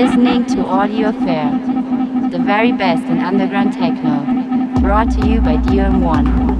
listening to Audio Affair, the very best in underground techno, brought to you by DOM1.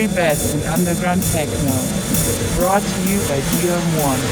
Very best in underground techno. Brought to you by DOM1.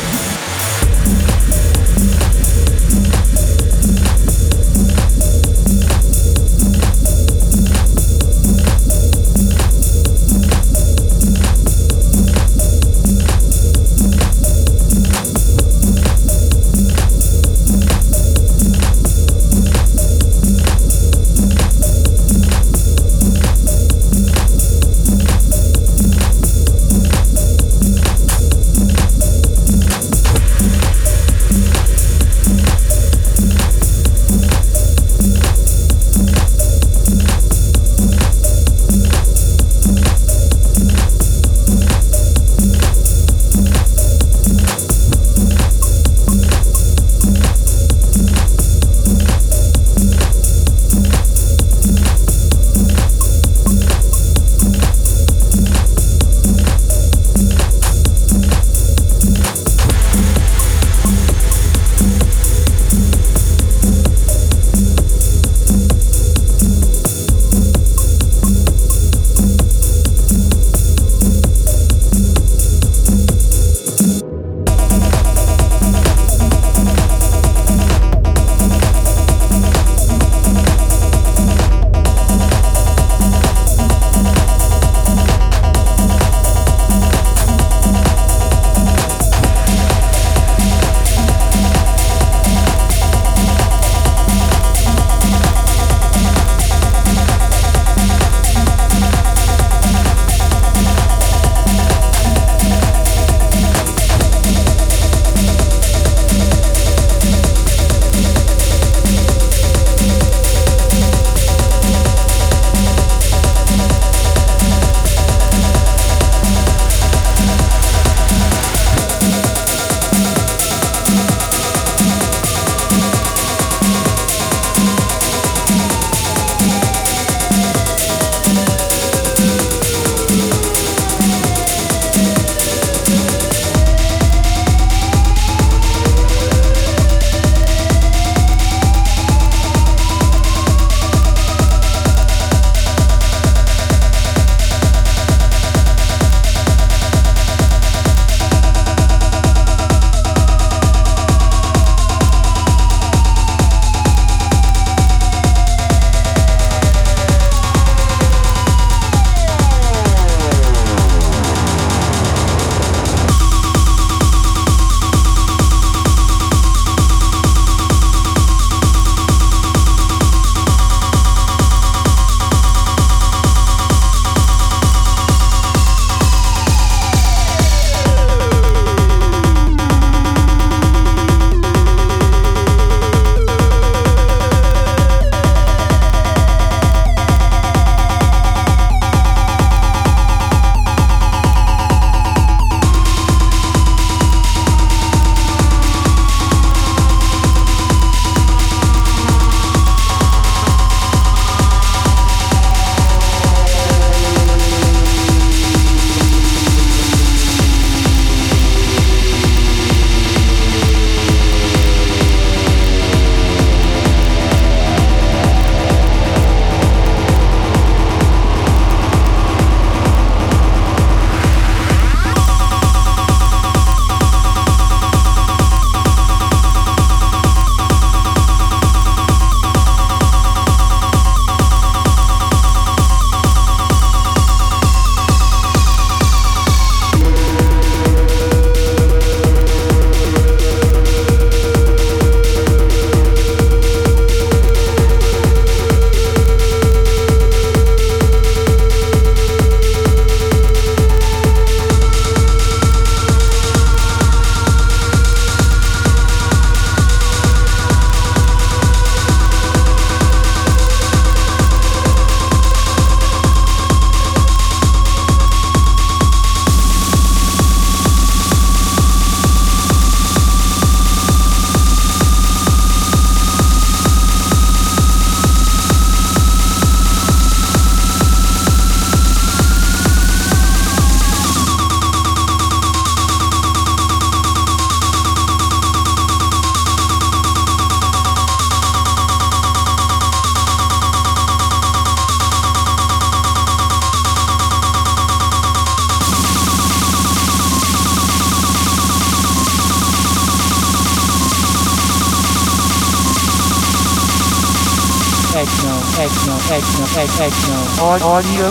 Techno, audio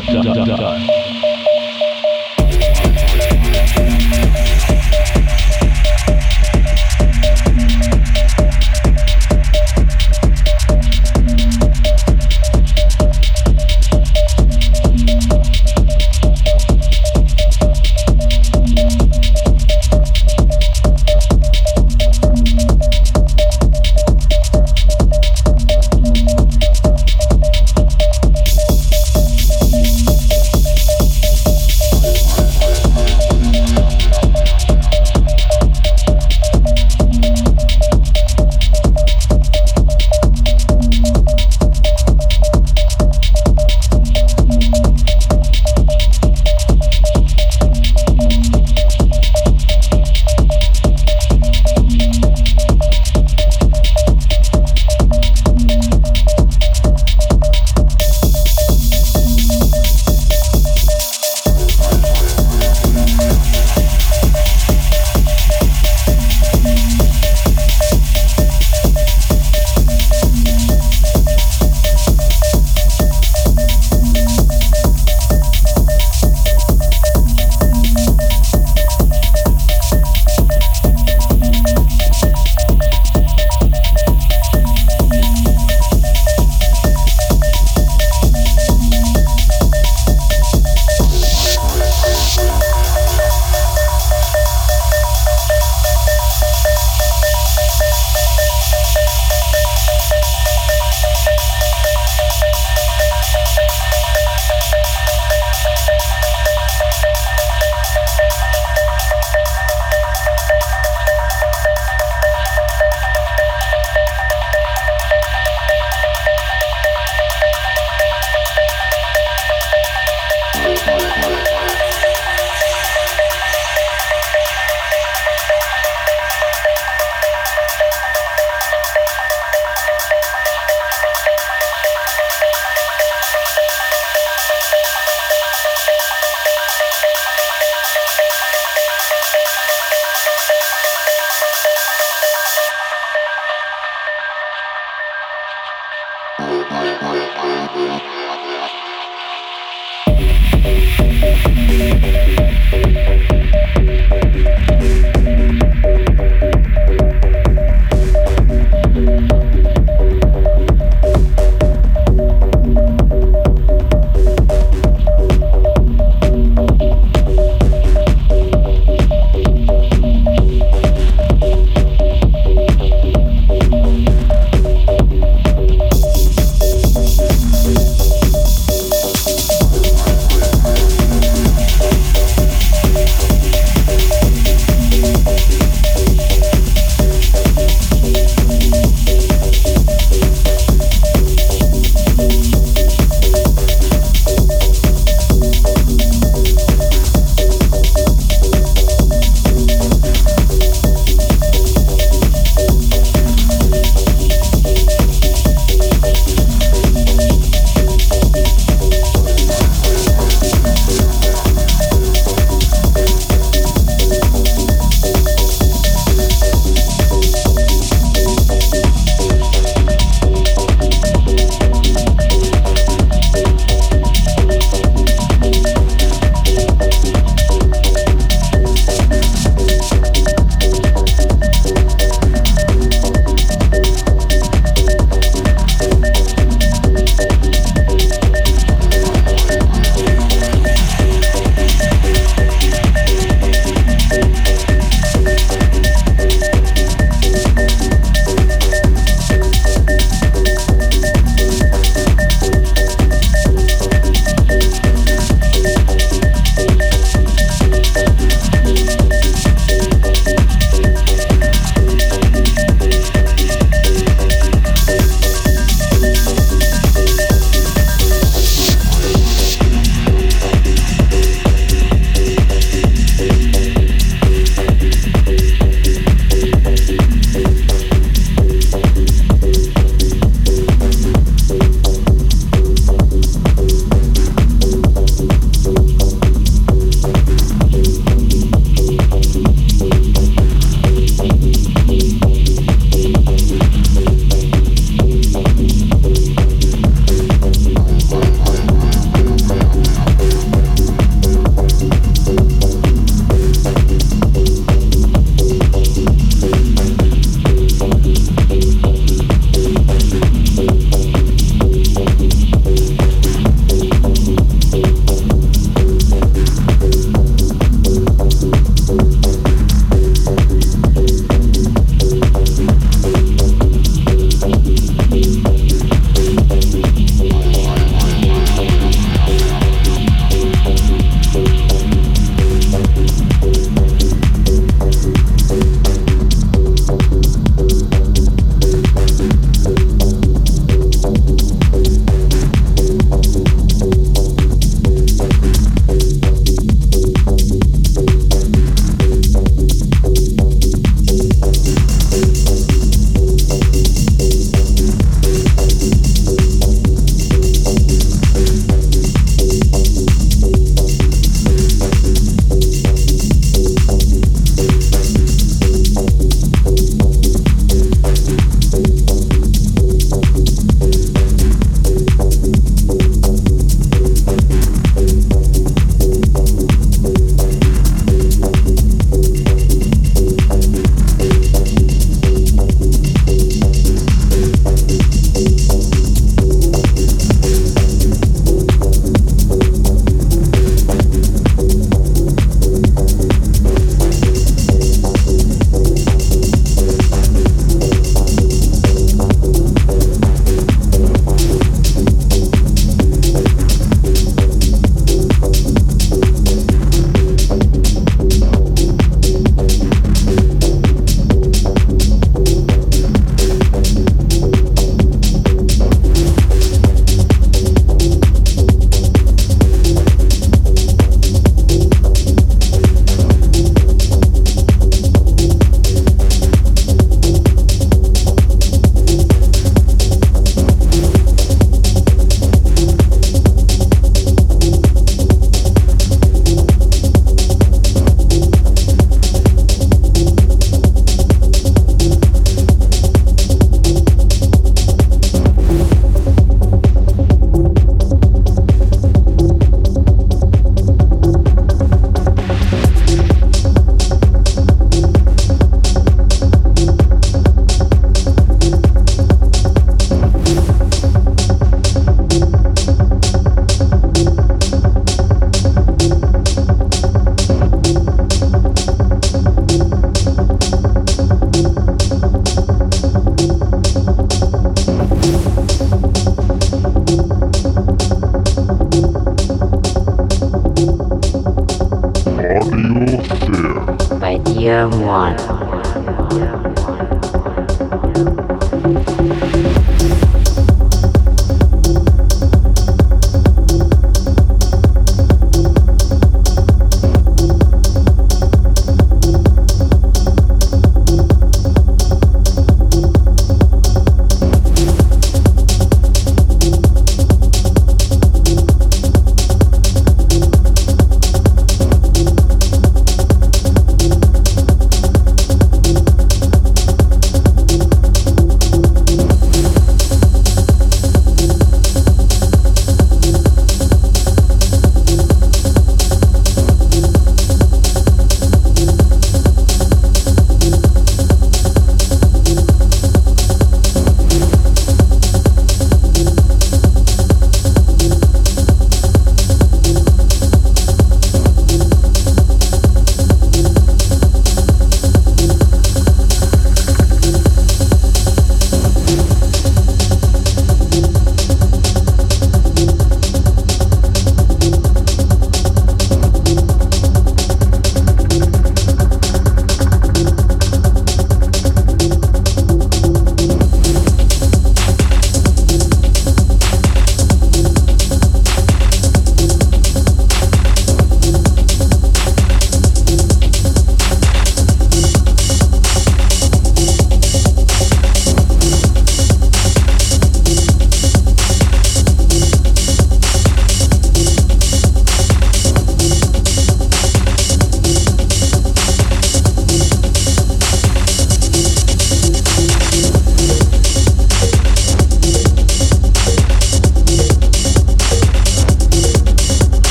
test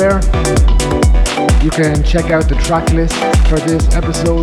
there. You can check out the track list for this episode